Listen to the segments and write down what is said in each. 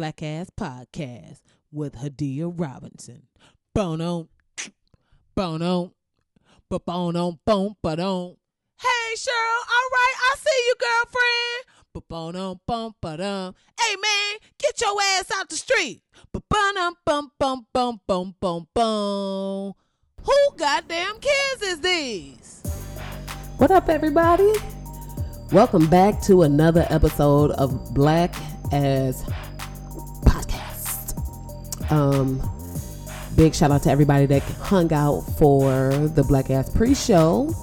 Black Ass Podcast with Hadiyah Robinson. Bono, bono, but bono, boom, but on. Hey, Cheryl, all right, I see you, girlfriend. But bono, bum, but um. Hey, man, get your ass out the street. But bum, bum, bum, bum, bum, bum, bum. Who goddamn kids is these? What up, everybody? Welcome back to another episode of Black Ass. Um, big shout out to everybody that hung out for the Black Ass pre-show.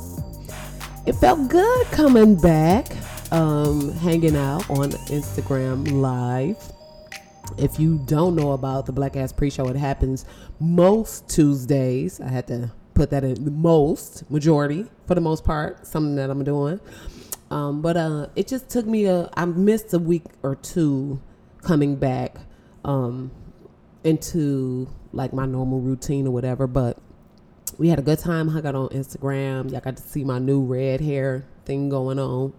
It felt good coming back, um, hanging out on Instagram Live. If you don't know about the Black Ass pre-show, it happens most Tuesdays. I had to put that in the most majority for the most part. Something that I'm doing. Um, but uh, it just took me a. I missed a week or two coming back um, into like my normal routine or whatever. But we had a good time. I got on Instagram. Y'all got to see my new red hair thing going on,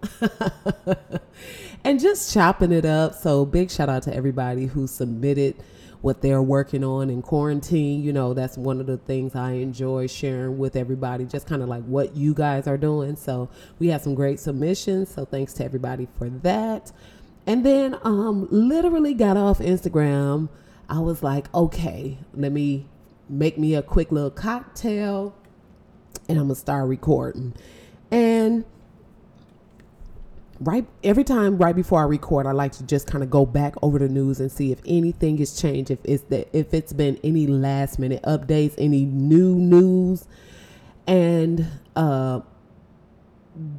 and just chopping it up. So big shout out to everybody who submitted what they're working on in quarantine. You know, that's one of the things I enjoy sharing with everybody, just kind of like what you guys are doing. So we had some great submissions. So thanks to everybody for that. And then um literally got off Instagram. I was like, okay, let me make me a quick little cocktail and I'm gonna start recording. And right every time right before I record, I like to just kind of go back over the news and see if anything has changed, if it's that if it's been any last minute updates, any new news. And uh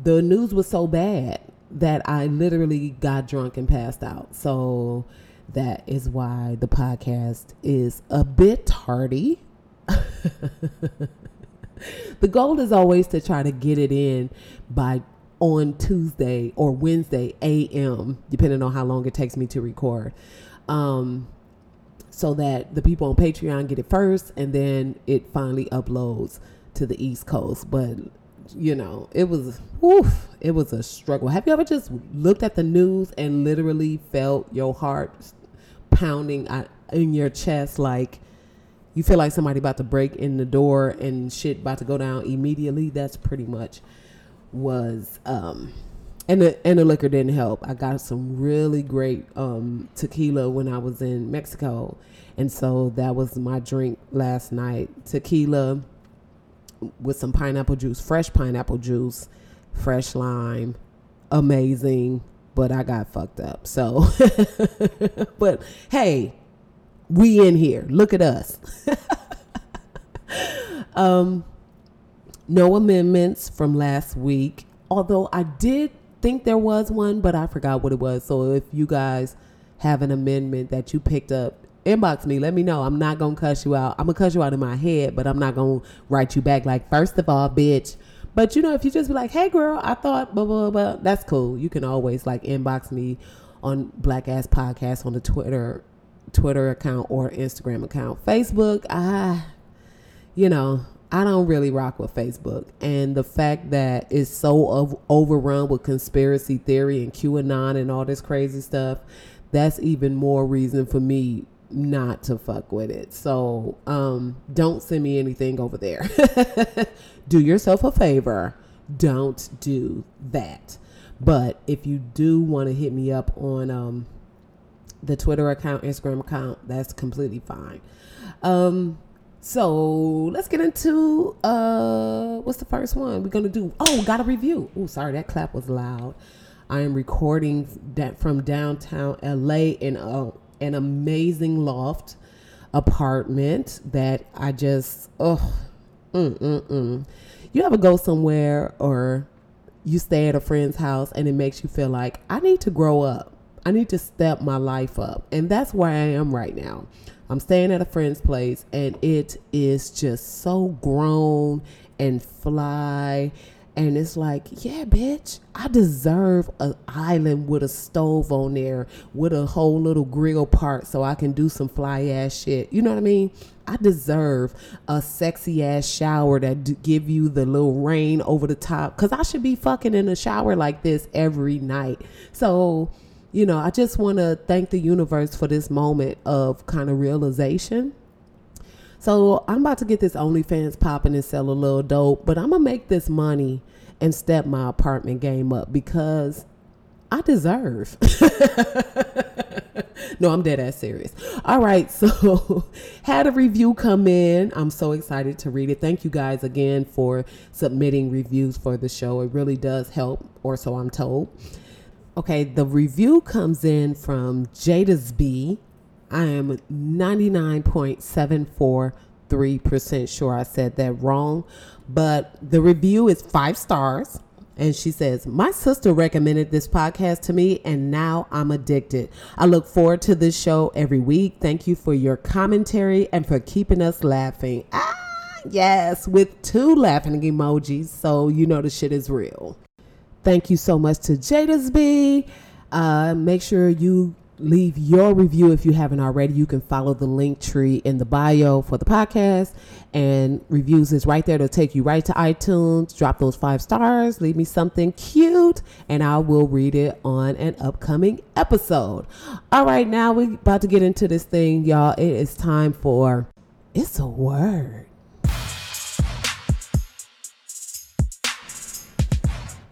the news was so bad that I literally got drunk and passed out. So that is why the podcast is a bit tardy. the goal is always to try to get it in by on Tuesday or Wednesday AM, depending on how long it takes me to record. Um, so that the people on Patreon get it first and then it finally uploads to the East Coast. But you know, it was woof, it was a struggle. Have you ever just looked at the news and literally felt your heart pounding in your chest like you feel like somebody about to break in the door and shit about to go down immediately? That's pretty much was um and the and the liquor didn't help. I got some really great um tequila when I was in Mexico. And so that was my drink last night. Tequila with some pineapple juice, fresh pineapple juice, fresh lime, amazing. But I got fucked up. So, but hey, we in here. Look at us. um, no amendments from last week, although I did think there was one, but I forgot what it was. So if you guys have an amendment that you picked up inbox me. Let me know. I'm not gonna cuss you out. I'm gonna cuss you out in my head, but I'm not gonna write you back like first of all, bitch. But you know, if you just be like, "Hey, girl, I thought," blah blah blah, that's cool. You can always like inbox me on Black Ass Podcast on the Twitter Twitter account or Instagram account. Facebook, I, you know, I don't really rock with Facebook, and the fact that it's so of, overrun with conspiracy theory and QAnon and all this crazy stuff, that's even more reason for me not to fuck with it. So um, don't send me anything over there. do yourself a favor. Don't do that. But if you do want to hit me up on um, the Twitter account, Instagram account, that's completely fine. Um, so let's get into uh, what's the first one we're gonna do? Oh, got a review. Oh, sorry, that clap was loud. I am recording that from downtown LA in a an amazing loft apartment that I just oh mm, mm, mm. you ever go somewhere or you stay at a friend's house and it makes you feel like I need to grow up. I need to step my life up. And that's where I am right now. I'm staying at a friend's place and it is just so grown and fly and it's like, yeah, bitch, I deserve an island with a stove on there with a whole little grill part so I can do some fly ass shit. You know what I mean? I deserve a sexy ass shower that give you the little rain over the top cuz I should be fucking in a shower like this every night. So you know, I just want to thank the universe for this moment of kind of realization. So I'm about to get this OnlyFans popping and sell a little dope, but I'm gonna make this money and step my apartment game up because I deserve. no, I'm dead ass serious. All right, so had a review come in. I'm so excited to read it. Thank you guys again for submitting reviews for the show. It really does help, or so I'm told. Okay, the review comes in from Jada's B. I am 99.743% sure I said that wrong, but the review is five stars. And she says, My sister recommended this podcast to me, and now I'm addicted. I look forward to this show every week. Thank you for your commentary and for keeping us laughing. Ah, yes, with two laughing emojis. So you know the shit is real. Thank you so much to Jada's B. Uh, make sure you leave your review if you haven't already. You can follow the link tree in the bio for the podcast, and reviews is right there to take you right to iTunes. Drop those five stars, leave me something cute, and I will read it on an upcoming episode. All right, now we're about to get into this thing, y'all. It is time for It's a Word.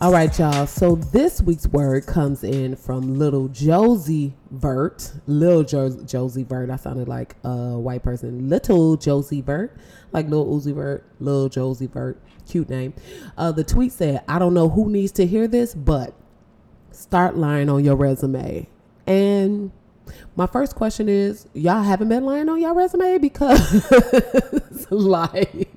All right, y'all. So this week's word comes in from little Josie Vert. Little jo- Josie Vert. I sounded like a white person. Little Josie Vert. Like little Uzi Vert. Little Josie Vert. Cute name. Uh, the tweet said, I don't know who needs to hear this, but start lying on your resume. And my first question is, y'all haven't been lying on your resume because like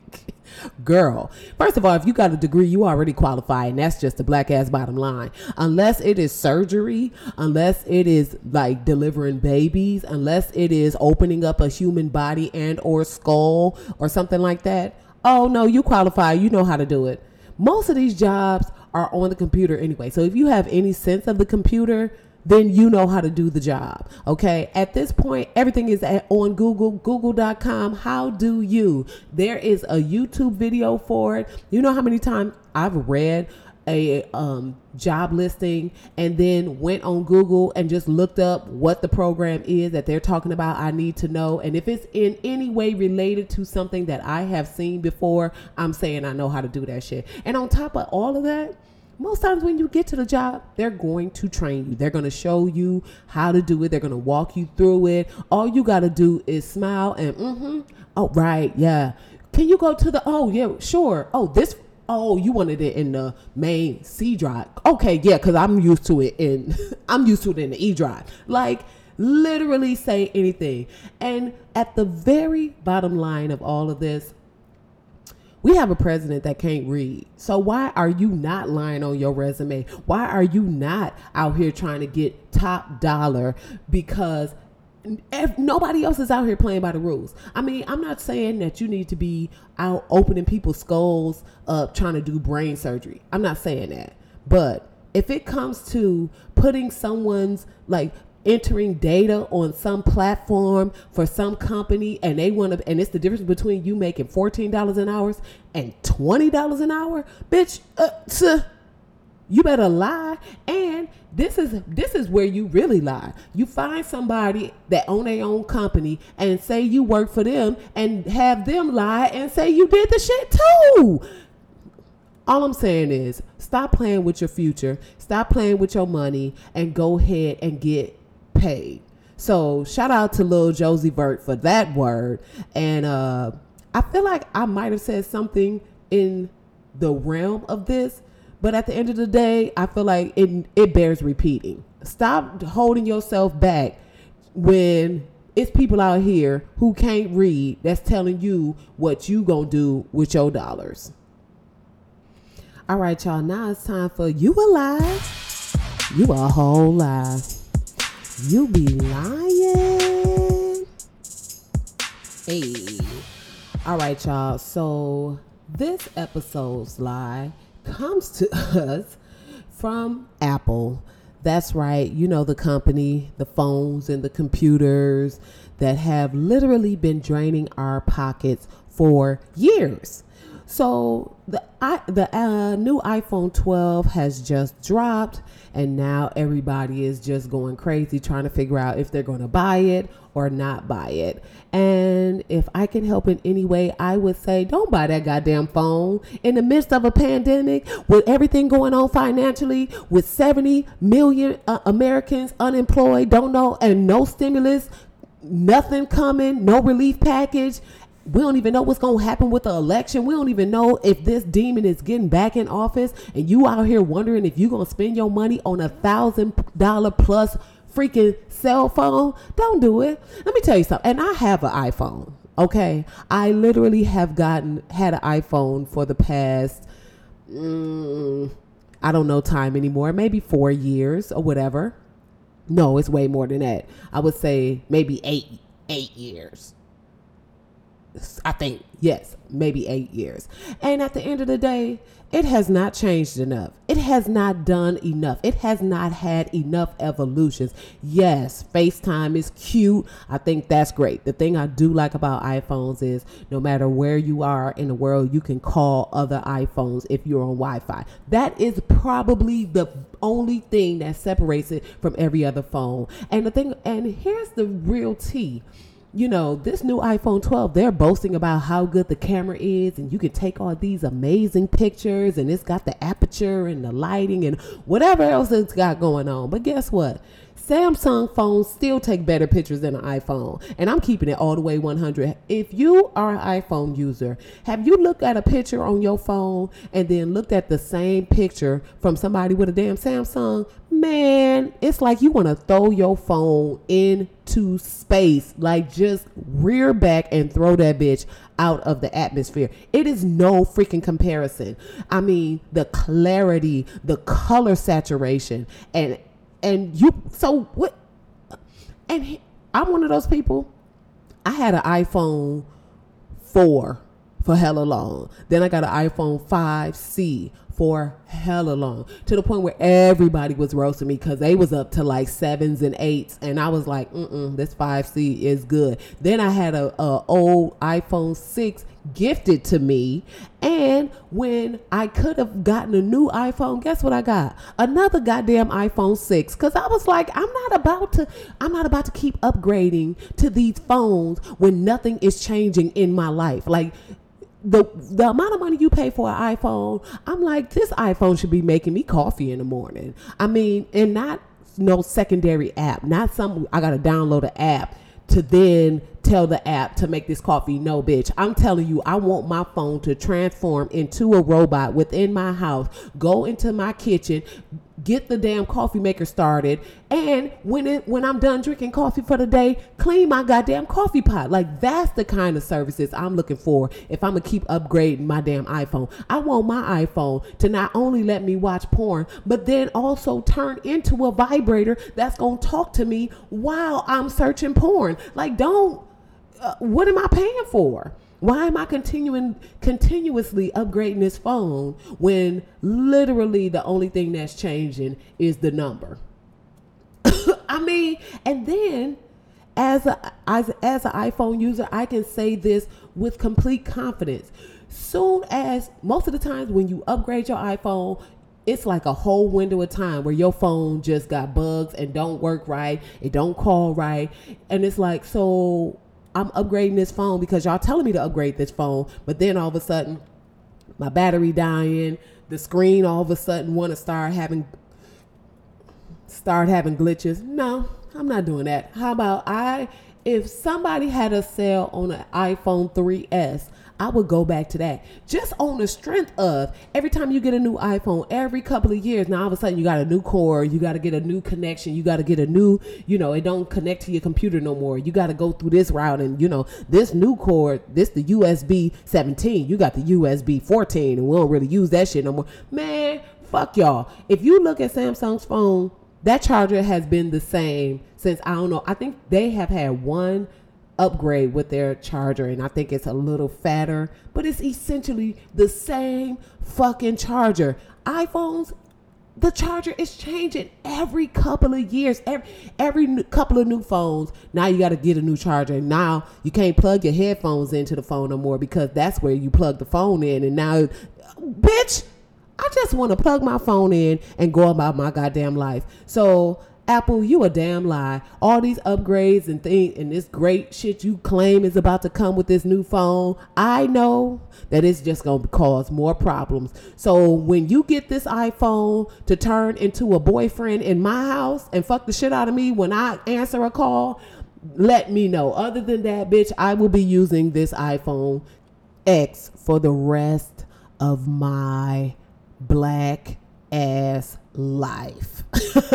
girl. First of all, if you got a degree, you already qualify, and that's just the black ass bottom line. Unless it is surgery, unless it is like delivering babies, unless it is opening up a human body and or skull or something like that. Oh no, you qualify. You know how to do it. Most of these jobs are on the computer anyway. So if you have any sense of the computer, then you know how to do the job. Okay. At this point, everything is at, on Google, google.com. How do you? There is a YouTube video for it. You know how many times I've read a um, job listing and then went on Google and just looked up what the program is that they're talking about. I need to know. And if it's in any way related to something that I have seen before, I'm saying I know how to do that shit. And on top of all of that, most times when you get to the job, they're going to train you. They're going to show you how to do it. They're going to walk you through it. All you got to do is smile and, mm-hmm. Oh, right. Yeah. Can you go to the, oh, yeah, sure. Oh, this, oh, you wanted it in the main C drive. Okay. Yeah. Cause I'm used to it in, I'm used to it in the E drive. Like, literally say anything. And at the very bottom line of all of this, we have a president that can't read. So why are you not lying on your resume? Why are you not out here trying to get top dollar because if nobody else is out here playing by the rules. I mean, I'm not saying that you need to be out opening people's skulls up trying to do brain surgery. I'm not saying that. But if it comes to putting someone's like entering data on some platform for some company and they want to and it's the difference between you making $14 an hour and $20 an hour? Bitch uh, you better lie. And this is this is where you really lie. You find somebody that own their own company and say you work for them and have them lie and say you did the shit too. All I'm saying is stop playing with your future, stop playing with your money, and go ahead and get paid. So shout out to Lil Josie Vert for that word. And uh, I feel like I might have said something in the realm of this, but at the end of the day, I feel like it it bears repeating. Stop holding yourself back when it's people out here who can't read that's telling you what you gonna do with your dollars. All right, y'all. Now it's time for you alive. You a whole lie. You be lying. Hey. All right, y'all. So this episode's lie comes to us from Apple. That's right. You know, the company, the phones and the computers that have literally been draining our pockets for years. So the I, the uh, new iPhone 12 has just dropped, and now everybody is just going crazy trying to figure out if they're going to buy it or not buy it. And if I can help in any way, I would say don't buy that goddamn phone in the midst of a pandemic with everything going on financially, with 70 million uh, Americans unemployed, don't know, and no stimulus, nothing coming, no relief package we don't even know what's going to happen with the election. We don't even know if this demon is getting back in office. And you out here wondering if you're going to spend your money on a thousand dollar plus freaking cell phone. Don't do it. Let me tell you something. And I have an iPhone. Okay. I literally have gotten, had an iPhone for the past, mm, I don't know time anymore, maybe four years or whatever. No, it's way more than that. I would say maybe eight, eight years I think, yes, maybe eight years. And at the end of the day, it has not changed enough. It has not done enough. It has not had enough evolutions. Yes, FaceTime is cute. I think that's great. The thing I do like about iPhones is no matter where you are in the world, you can call other iPhones if you're on Wi Fi. That is probably the only thing that separates it from every other phone. And the thing, and here's the real tea you know, this new iPhone 12, they're boasting about how good the camera is, and you can take all these amazing pictures, and it's got the aperture and the lighting and whatever else it's got going on. But guess what? Samsung phones still take better pictures than an iPhone. And I'm keeping it all the way 100. If you are an iPhone user, have you looked at a picture on your phone and then looked at the same picture from somebody with a damn Samsung? Man, it's like you want to throw your phone into space. Like just rear back and throw that bitch out of the atmosphere. It is no freaking comparison. I mean, the clarity, the color saturation, and and you so what? And he, i'm one of those people i had an iphone 4 for hella long. Then i got an iphone 5c for hella long to the point where everybody was roasting me because they was up to like sevens and eights and i was like mm mm, this 5c is good then i had a, a old iphone 6 gifted to me. And when I could have gotten a new iPhone, guess what I got? Another goddamn iPhone 6 cuz I was like I'm not about to I'm not about to keep upgrading to these phones when nothing is changing in my life. Like the the amount of money you pay for an iPhone, I'm like this iPhone should be making me coffee in the morning. I mean, and not no secondary app, not some I got to download an app to then tell the app to make this coffee. No, bitch. I'm telling you, I want my phone to transform into a robot within my house, go into my kitchen, get the damn coffee maker started, and when it when I'm done drinking coffee for the day, clean my goddamn coffee pot. Like that's the kind of services I'm looking for if I'm gonna keep upgrading my damn iPhone. I want my iPhone to not only let me watch porn, but then also turn into a vibrator that's gonna talk to me while I'm searching porn. Like don't uh, what am I paying for? Why am I continuing continuously upgrading this phone when literally the only thing that's changing is the number? I mean, and then as a as, as an iPhone user, I can say this with complete confidence. Soon as most of the times when you upgrade your iPhone, it's like a whole window of time where your phone just got bugs and don't work right, it don't call right, and it's like so I'm upgrading this phone because y'all telling me to upgrade this phone, but then all of a sudden my battery dying, the screen all of a sudden want to start having start having glitches. No, I'm not doing that. How about I if somebody had a sale on an iPhone 3S, I would go back to that. Just on the strength of every time you get a new iPhone, every couple of years, now all of a sudden you got a new cord, you got to get a new connection, you got to get a new, you know, it don't connect to your computer no more. You got to go through this route, and you know, this new cord, this the USB 17, you got the USB 14, and we don't really use that shit no more. Man, fuck y'all. If you look at Samsung's phone, that charger has been the same since I don't know. I think they have had one upgrade with their charger and I think it's a little fatter, but it's essentially the same fucking charger. iPhones the charger is changing every couple of years every every couple of new phones now you got to get a new charger now you can't plug your headphones into the phone no more because that's where you plug the phone in and now bitch i just want to plug my phone in and go about my goddamn life so Apple, you a damn lie. All these upgrades and things and this great shit you claim is about to come with this new phone. I know that it's just gonna cause more problems. So when you get this iPhone to turn into a boyfriend in my house and fuck the shit out of me when I answer a call, let me know. Other than that, bitch, I will be using this iPhone X for the rest of my black ass life.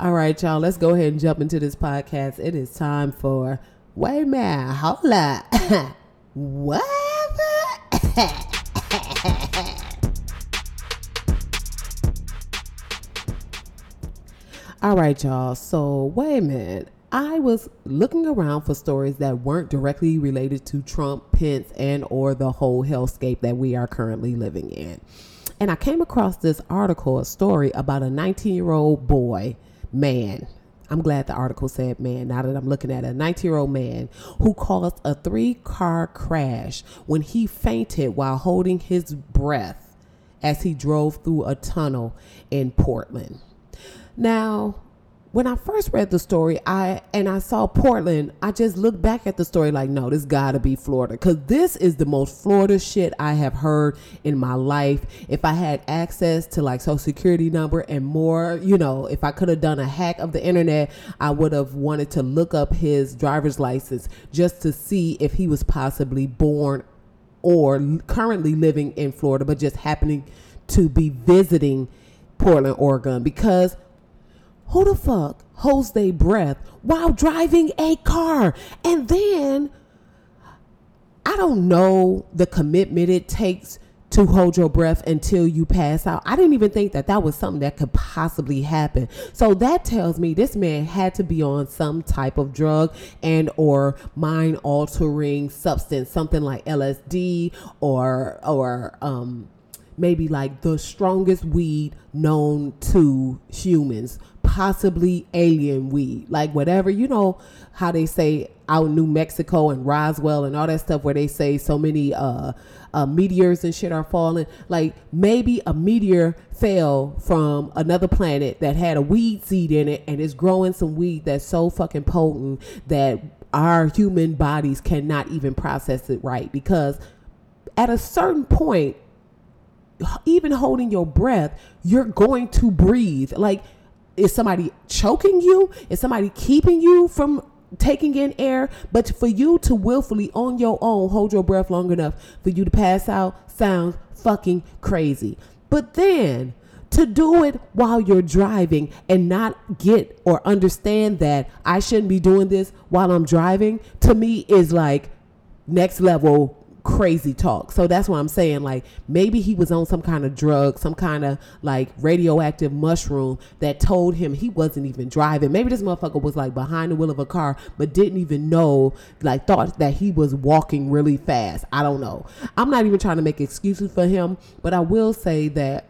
All right, y'all, let's go ahead and jump into this podcast. It is time for Wait Man, hold what? All right, y'all. So, wait a minute. I was looking around for stories that weren't directly related to Trump, Pence, and or the whole hellscape that we are currently living in. And I came across this article, a story about a 19-year-old boy, man. I'm glad the article said man. Now that I'm looking at a 19 year old man who caused a three car crash when he fainted while holding his breath as he drove through a tunnel in Portland. Now, when I first read the story, I and I saw Portland, I just looked back at the story like, no, this gotta be Florida. Cause this is the most Florida shit I have heard in my life. If I had access to like social security number and more, you know, if I could have done a hack of the internet, I would have wanted to look up his driver's license just to see if he was possibly born or currently living in Florida, but just happening to be visiting Portland, Oregon, because who the fuck holds their breath while driving a car? And then I don't know the commitment it takes to hold your breath until you pass out. I didn't even think that that was something that could possibly happen. So that tells me this man had to be on some type of drug and or mind altering substance, something like LSD or or um maybe like the strongest weed known to humans, possibly alien weed, like whatever, you know, how they say out in New Mexico and Roswell and all that stuff where they say so many uh, uh, meteors and shit are falling. Like maybe a meteor fell from another planet that had a weed seed in it and is growing some weed that's so fucking potent that our human bodies cannot even process it right because at a certain point even holding your breath, you're going to breathe. Like, is somebody choking you? Is somebody keeping you from taking in air? But for you to willfully on your own hold your breath long enough for you to pass out sounds fucking crazy. But then to do it while you're driving and not get or understand that I shouldn't be doing this while I'm driving to me is like next level crazy talk. So that's what I'm saying. Like maybe he was on some kind of drug, some kind of like radioactive mushroom that told him he wasn't even driving. Maybe this motherfucker was like behind the wheel of a car, but didn't even know, like thought that he was walking really fast. I don't know. I'm not even trying to make excuses for him, but I will say that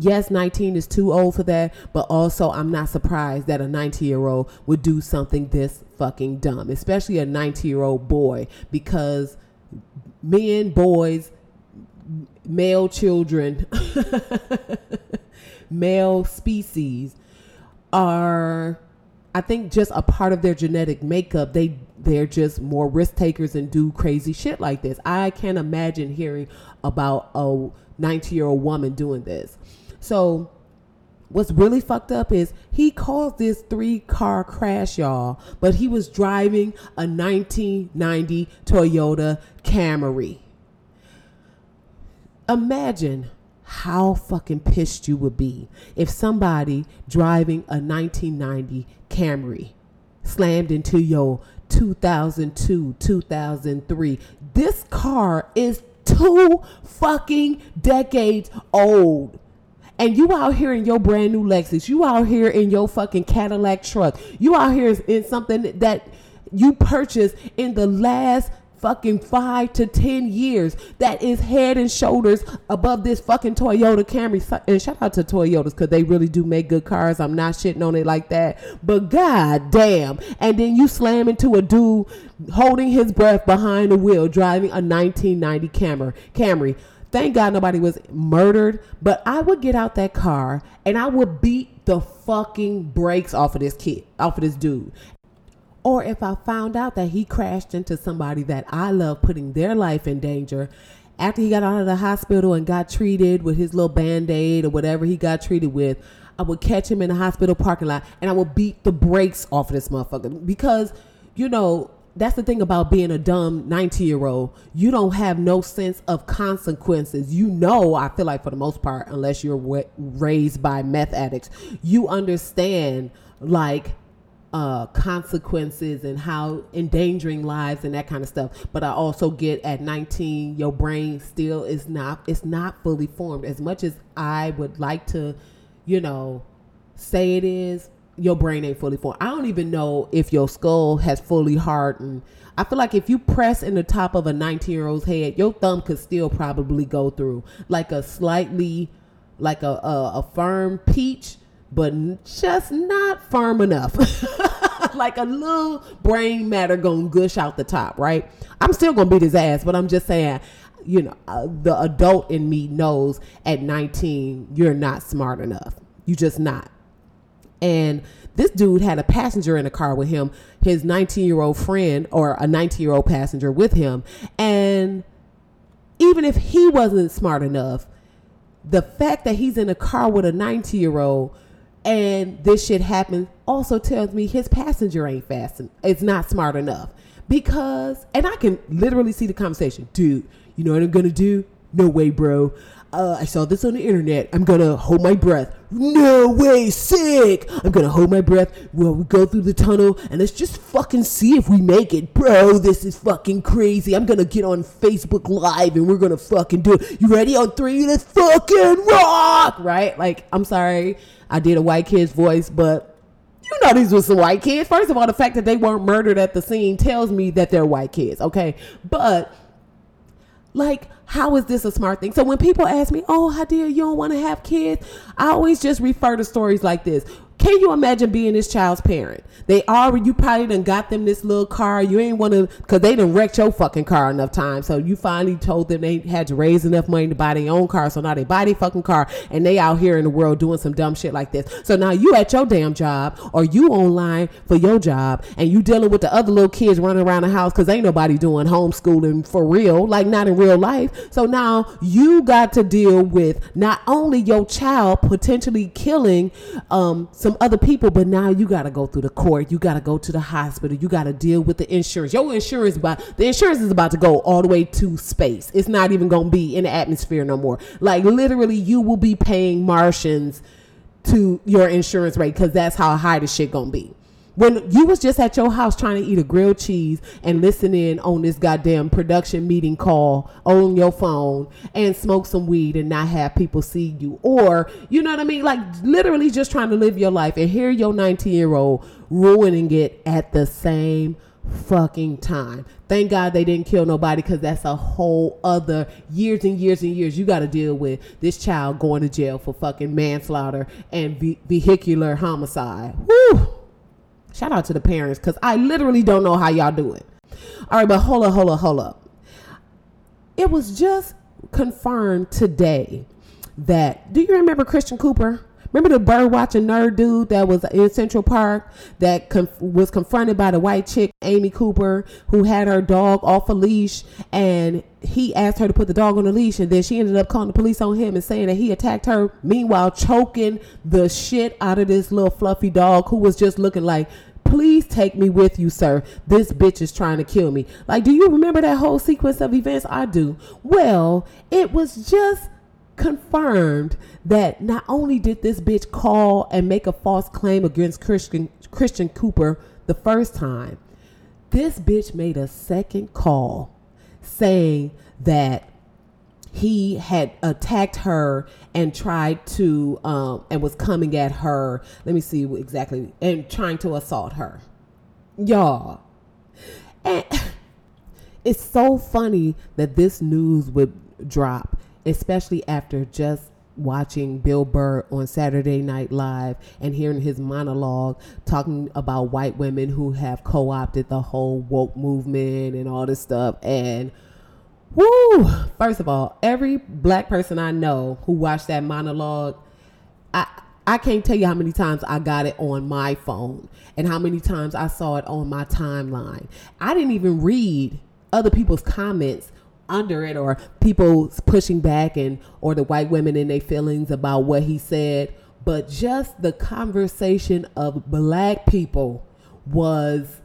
yes, 19 is too old for that, but also I'm not surprised that a 19 year old would do something this fucking dumb, especially a 19 year old boy, because men, boys, male children, male species are I think just a part of their genetic makeup. They they're just more risk takers and do crazy shit like this. I can't imagine hearing about a 90 year old woman doing this. So what's really fucked up is he caused this three car crash, y'all, but he was driving a 1990 Toyota Camry. Imagine how fucking pissed you would be if somebody driving a 1990 Camry slammed into your 2002, 2003. This car is two fucking decades old. And you out here in your brand new Lexus, you out here in your fucking Cadillac truck, you out here in something that you purchased in the last fucking five to ten years that is head and shoulders above this fucking Toyota Camry. And shout out to Toyotas because they really do make good cars. I'm not shitting on it like that. But god damn. And then you slam into a dude holding his breath behind the wheel driving a 1990 Camry. Camry. Thank God nobody was murdered, but I would get out that car and I would beat the fucking brakes off of this kid, off of this dude. Or if I found out that he crashed into somebody that I love, putting their life in danger, after he got out of the hospital and got treated with his little band aid or whatever he got treated with, I would catch him in the hospital parking lot and I would beat the brakes off of this motherfucker because, you know, that's the thing about being a dumb 19 year old. You don't have no sense of consequences. You know, I feel like for the most part, unless you're raised by meth addicts, you understand like uh, consequences and how endangering lives and that kind of stuff. But I also get at 19, your brain still is not it's not fully formed. As much as I would like to, you know, say it is, your brain ain't fully formed. I don't even know if your skull has fully hardened. I feel like if you press in the top of a 19 year old's head, your thumb could still probably go through like a slightly, like a, a, a firm peach but just not firm enough. like a little brain matter gonna gush out the top, right? I'm still gonna beat his ass, but I'm just saying, you know, uh, the adult in me knows at 19 you're not smart enough. You just not. And this dude had a passenger in the car with him, his 19 year old friend or a 19 year old passenger with him. And even if he wasn't smart enough, the fact that he's in a car with a 19 year old and this shit happens also tells me his passenger ain't fast and it's not smart enough. Because and i can literally see the conversation dude you know what i'm gonna do? No way bro uh, I saw this on the internet. I'm gonna hold my breath. No way, sick. I'm gonna hold my breath while we go through the tunnel and let's just fucking see if we make it. Bro, this is fucking crazy. I'm gonna get on Facebook Live and we're gonna fucking do it. You ready on three? Let's fucking rock! Right? Like, I'm sorry. I did a white kid's voice, but you know these were some white kids. First of all, the fact that they weren't murdered at the scene tells me that they're white kids, okay? But like, how is this a smart thing? So when people ask me, "Oh, how dare you don't want to have kids?" I always just refer to stories like this. Can you imagine being this child's parent? They already, you probably done got them this little car. You ain't want to, because they done wrecked your fucking car enough times. So you finally told them they had to raise enough money to buy their own car. So now they buy their fucking car and they out here in the world doing some dumb shit like this. So now you at your damn job or you online for your job and you dealing with the other little kids running around the house because ain't nobody doing homeschooling for real, like not in real life. So now you got to deal with not only your child potentially killing um, some some other people, but now you got to go through the court. You got to go to the hospital. You got to deal with the insurance. Your insurance about the insurance is about to go all the way to space. It's not even going to be in the atmosphere no more. Like literally, you will be paying Martians to your insurance rate because that's how high the shit gonna be when you was just at your house trying to eat a grilled cheese and listen in on this goddamn production meeting call on your phone and smoke some weed and not have people see you or you know what i mean like literally just trying to live your life and hear your 19 year old ruining it at the same fucking time. Thank God they didn't kill nobody because that's a whole other years and years and years you got to deal with this child going to jail for fucking manslaughter and ve- vehicular homicide. Woo! Shout out to the parents because I literally don't know how y'all do it. All right, but hold up, hold up, hold up. It was just confirmed today that, do you remember Christian Cooper? Remember the bird watching nerd dude that was in Central Park that conf- was confronted by the white chick, Amy Cooper, who had her dog off a leash and he asked her to put the dog on a leash and then she ended up calling the police on him and saying that he attacked her, meanwhile choking the shit out of this little fluffy dog who was just looking like please take me with you, sir. This bitch is trying to kill me. Like, do you remember that whole sequence of events? I do. Well, it was just confirmed that not only did this bitch call and make a false claim against Christian Christian Cooper the first time, this bitch made a second call saying that he had attacked her and tried to um, and was coming at her. Let me see exactly and trying to assault her. Y'all. And it's so funny that this news would drop, especially after just watching Bill Burr on Saturday Night Live and hearing his monologue talking about white women who have co opted the whole woke movement and all this stuff. And whoo, first of all, every black person I know who watched that monologue, I I can't tell you how many times I got it on my phone and how many times I saw it on my timeline. I didn't even read other people's comments under it or people pushing back and or the white women in their feelings about what he said. But just the conversation of black people was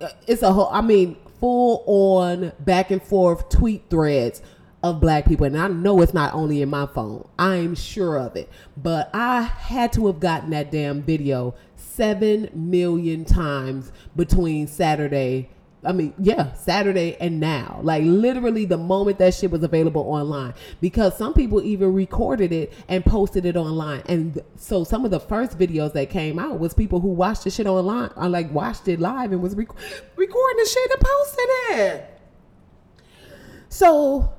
uh, it's a whole i mean full on back and forth tweet threads of black people. And i know it's not only in my phone. I'm sure of it. But i had to have gotten that damn video seven million times between saturday I mean, yeah, Saturday and now. Like literally the moment that shit was available online. Because some people even recorded it and posted it online. And so some of the first videos that came out was people who watched the shit online or like watched it live and was rec- recording the shit and posting it. So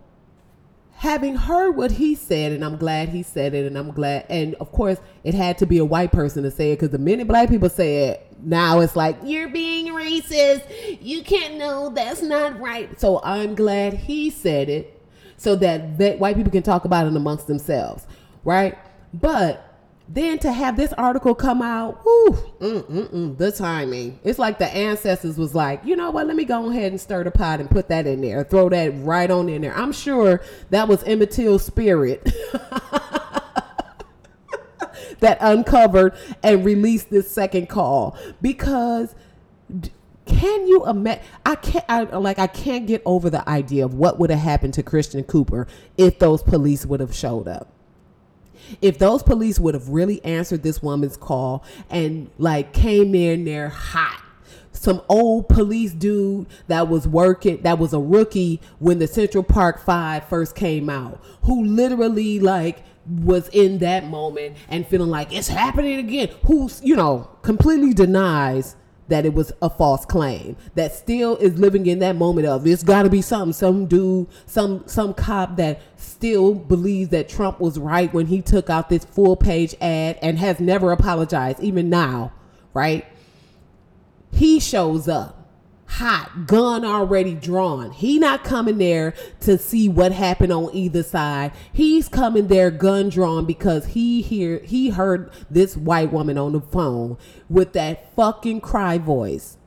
having heard what he said, and I'm glad he said it, and I'm glad, and of course, it had to be a white person to say it because the minute black people say it, now it's like, you're being racist. You can't know that's not right. So I'm glad he said it so that, that white people can talk about it amongst themselves, right? But then to have this article come out, mm, mm, mm, the timing. It's like the ancestors was like, you know what, let me go ahead and stir the pot and put that in there, throw that right on in there. I'm sure that was Emmett Till's spirit. that uncovered and released this second call because can you imagine i can't I, like i can't get over the idea of what would have happened to christian cooper if those police would have showed up if those police would have really answered this woman's call and like came in there hot some old police dude that was working that was a rookie when the central park five first came out who literally like was in that moment and feeling like it's happening again. Who's you know completely denies that it was a false claim that still is living in that moment of it's got to be something some dude some some cop that still believes that Trump was right when he took out this full page ad and has never apologized even now right? He shows up hot gun already drawn. He not coming there to see what happened on either side. He's coming there gun drawn because he hear he heard this white woman on the phone with that fucking cry voice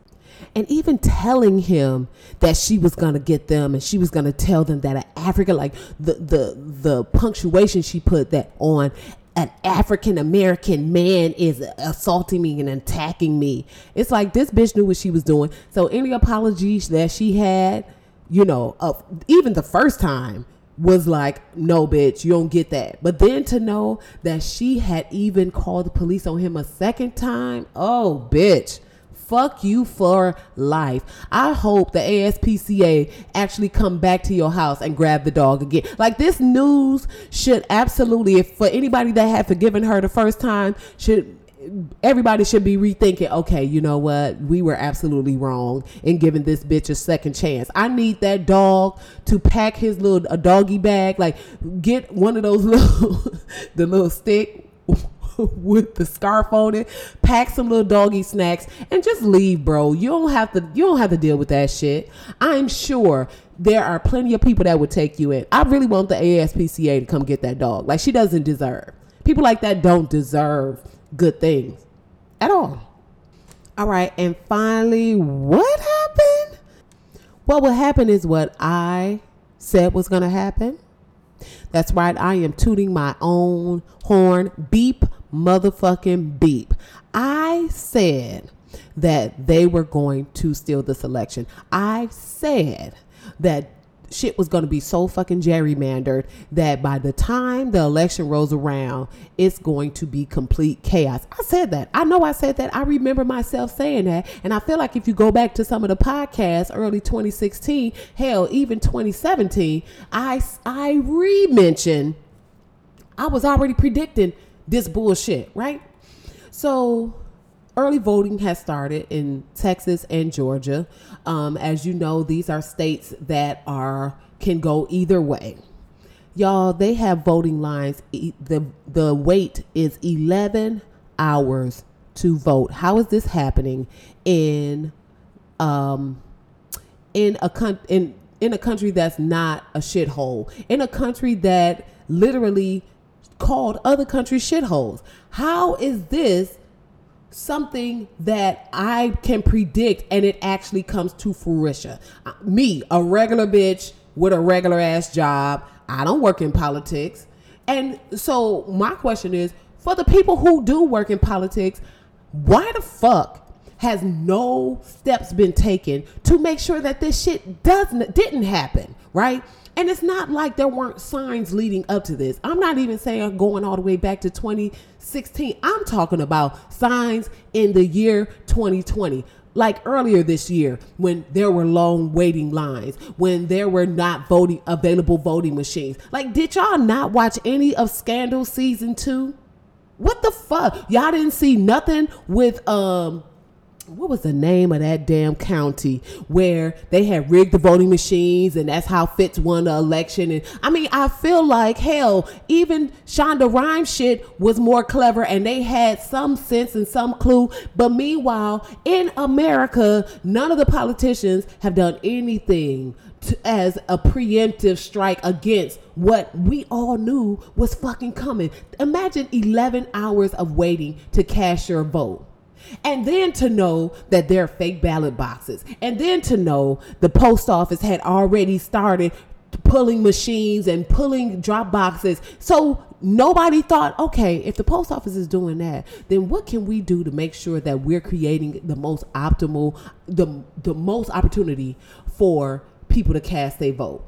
and even telling him that she was gonna get them and she was gonna tell them that an Africa like the the the punctuation she put that on an African American man is assaulting me and attacking me. It's like this bitch knew what she was doing. So any apologies that she had, you know, uh, even the first time was like, no, bitch, you don't get that. But then to know that she had even called the police on him a second time, oh, bitch fuck you for life. I hope the ASPCA actually come back to your house and grab the dog again. Like this news should absolutely, if for anybody that had forgiven her the first time, should everybody should be rethinking okay you know what we were absolutely wrong in giving this bitch a second chance i need that dog to pack his little a doggy bag like get one of those little the little stick with the scarf on it, pack some little doggy snacks, and just leave, bro. You don't have to. You don't have to deal with that shit. I'm sure there are plenty of people that would take you in. I really want the ASPCA to come get that dog. Like she doesn't deserve. People like that don't deserve good things at all. All right, and finally, what happened? Well, what happened is what I said was going to happen. That's right, I am tooting my own horn. Beep motherfucking beep. I said that they were going to steal this election. I said that shit was going to be so fucking gerrymandered that by the time the election rolls around, it's going to be complete chaos. I said that. I know I said that. I remember myself saying that. And I feel like if you go back to some of the podcasts early 2016, hell, even 2017, I, I re mentioned, I was already predicting this bullshit, right? So early voting has started in Texas and Georgia. Um, as you know, these are states that are can go either way. Y'all, they have voting lines. The The wait is eleven hours to vote. How is this happening in um in a con- in in a country that's not a shithole? In a country that literally called other countries shitholes. How is this something that I can predict and it actually comes to fruition? Uh, Me, a regular bitch with a regular ass job, I don't work in politics. And so my question is for the people who do work in politics, why the fuck has no steps been taken to make sure that this shit doesn't didn't happen, right? And it's not like there weren't signs leading up to this. I'm not even saying going all the way back to 2016. I'm talking about signs in the year 2020. Like earlier this year, when there were long waiting lines, when there were not voting available voting machines. Like, did y'all not watch any of Scandal season two? What the fuck? Y'all didn't see nothing with um what was the name of that damn county where they had rigged the voting machines and that's how Fitz won the election? And I mean I feel like hell even Shonda Rhimes shit was more clever and they had some sense and some clue. But meanwhile in America none of the politicians have done anything to, as a preemptive strike against what we all knew was fucking coming. Imagine 11 hours of waiting to cast your vote and then to know that there are fake ballot boxes. And then to know the post office had already started pulling machines and pulling drop boxes. So nobody thought, okay, if the post office is doing that, then what can we do to make sure that we're creating the most optimal, the the most opportunity for people to cast their vote?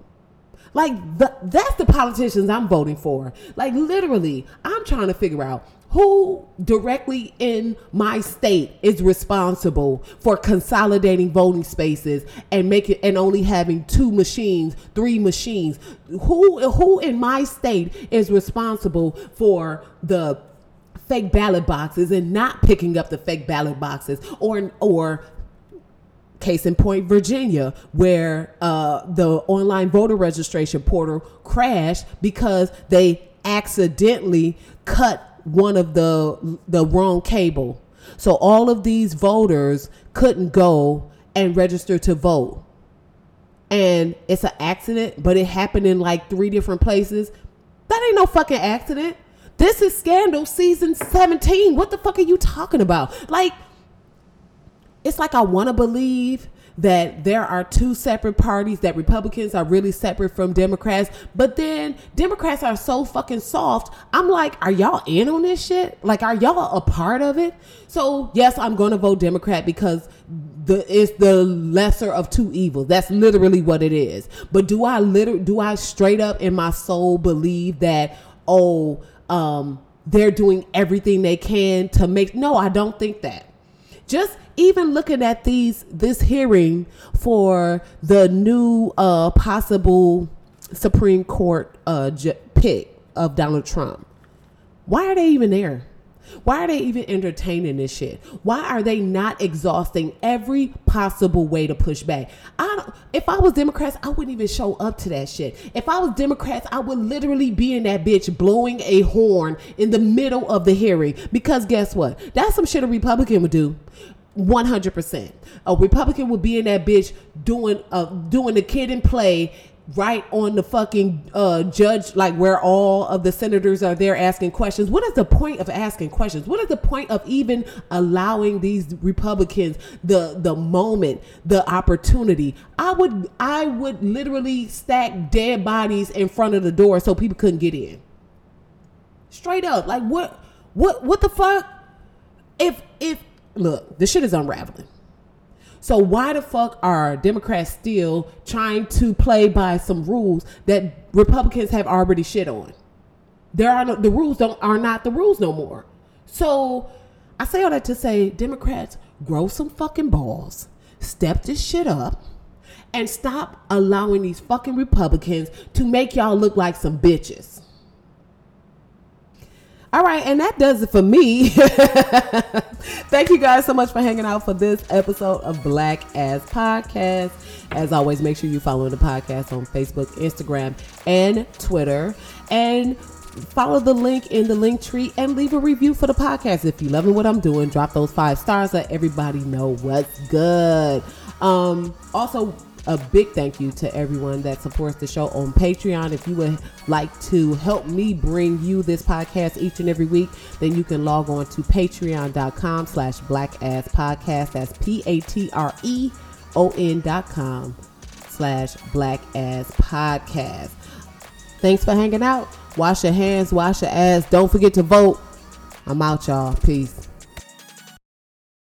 Like the, that's the politicians I'm voting for. Like literally, I'm trying to figure out who directly in my state is responsible for consolidating voting spaces and making and only having two machines, three machines? Who who in my state is responsible for the fake ballot boxes and not picking up the fake ballot boxes or or case in point virginia where uh, the online voter registration portal crashed because they accidentally cut one of the the wrong cable. So all of these voters couldn't go and register to vote. And it's an accident, but it happened in like three different places. That ain't no fucking accident. This is scandal season 17. What the fuck are you talking about? Like it's like I want to believe that there are two separate parties, that Republicans are really separate from Democrats, but then Democrats are so fucking soft. I'm like, are y'all in on this shit? Like, are y'all a part of it? So, yes, I'm going to vote Democrat because the it's the lesser of two evils. That's literally what it is. But do I literally do I straight up in my soul believe that oh um they're doing everything they can to make no, I don't think that. Just even looking at these this hearing for the new uh possible Supreme Court uh j- pick of Donald Trump. Why are they even there? Why are they even entertaining this shit? Why are they not exhausting every possible way to push back? I don't, if I was Democrats, I wouldn't even show up to that shit. If I was Democrats, I would literally be in that bitch blowing a horn in the middle of the hearing because guess what? That's some shit a Republican would do. 100%. A Republican would be in that bitch doing uh doing the kid and play right on the fucking uh judge like where all of the senators are there asking questions. What is the point of asking questions? What is the point of even allowing these Republicans the the moment, the opportunity? I would I would literally stack dead bodies in front of the door so people couldn't get in. Straight up. Like what what what the fuck? If if look, this shit is unraveling. So why the fuck are Democrats still trying to play by some rules that Republicans have already shit on? There are no, the rules don't are not the rules no more. So I say all that to say Democrats grow some fucking balls, step this shit up, and stop allowing these fucking Republicans to make y'all look like some bitches. All right, and that does it for me. Thank you guys so much for hanging out for this episode of Black Ass Podcast. As always, make sure you follow the podcast on Facebook, Instagram, and Twitter. And follow the link in the Linktree and leave a review for the podcast. If you loving what I'm doing, drop those five stars. Let everybody know what's good. Um, also, a big thank you to everyone that supports the show on Patreon. If you would like to help me bring you this podcast each and every week, then you can log on to patreon.com slash black ass podcast. That's P-A-T-R-E-O-N dot com slash black ass podcast. Thanks for hanging out. Wash your hands, wash your ass. Don't forget to vote. I'm out, y'all. Peace.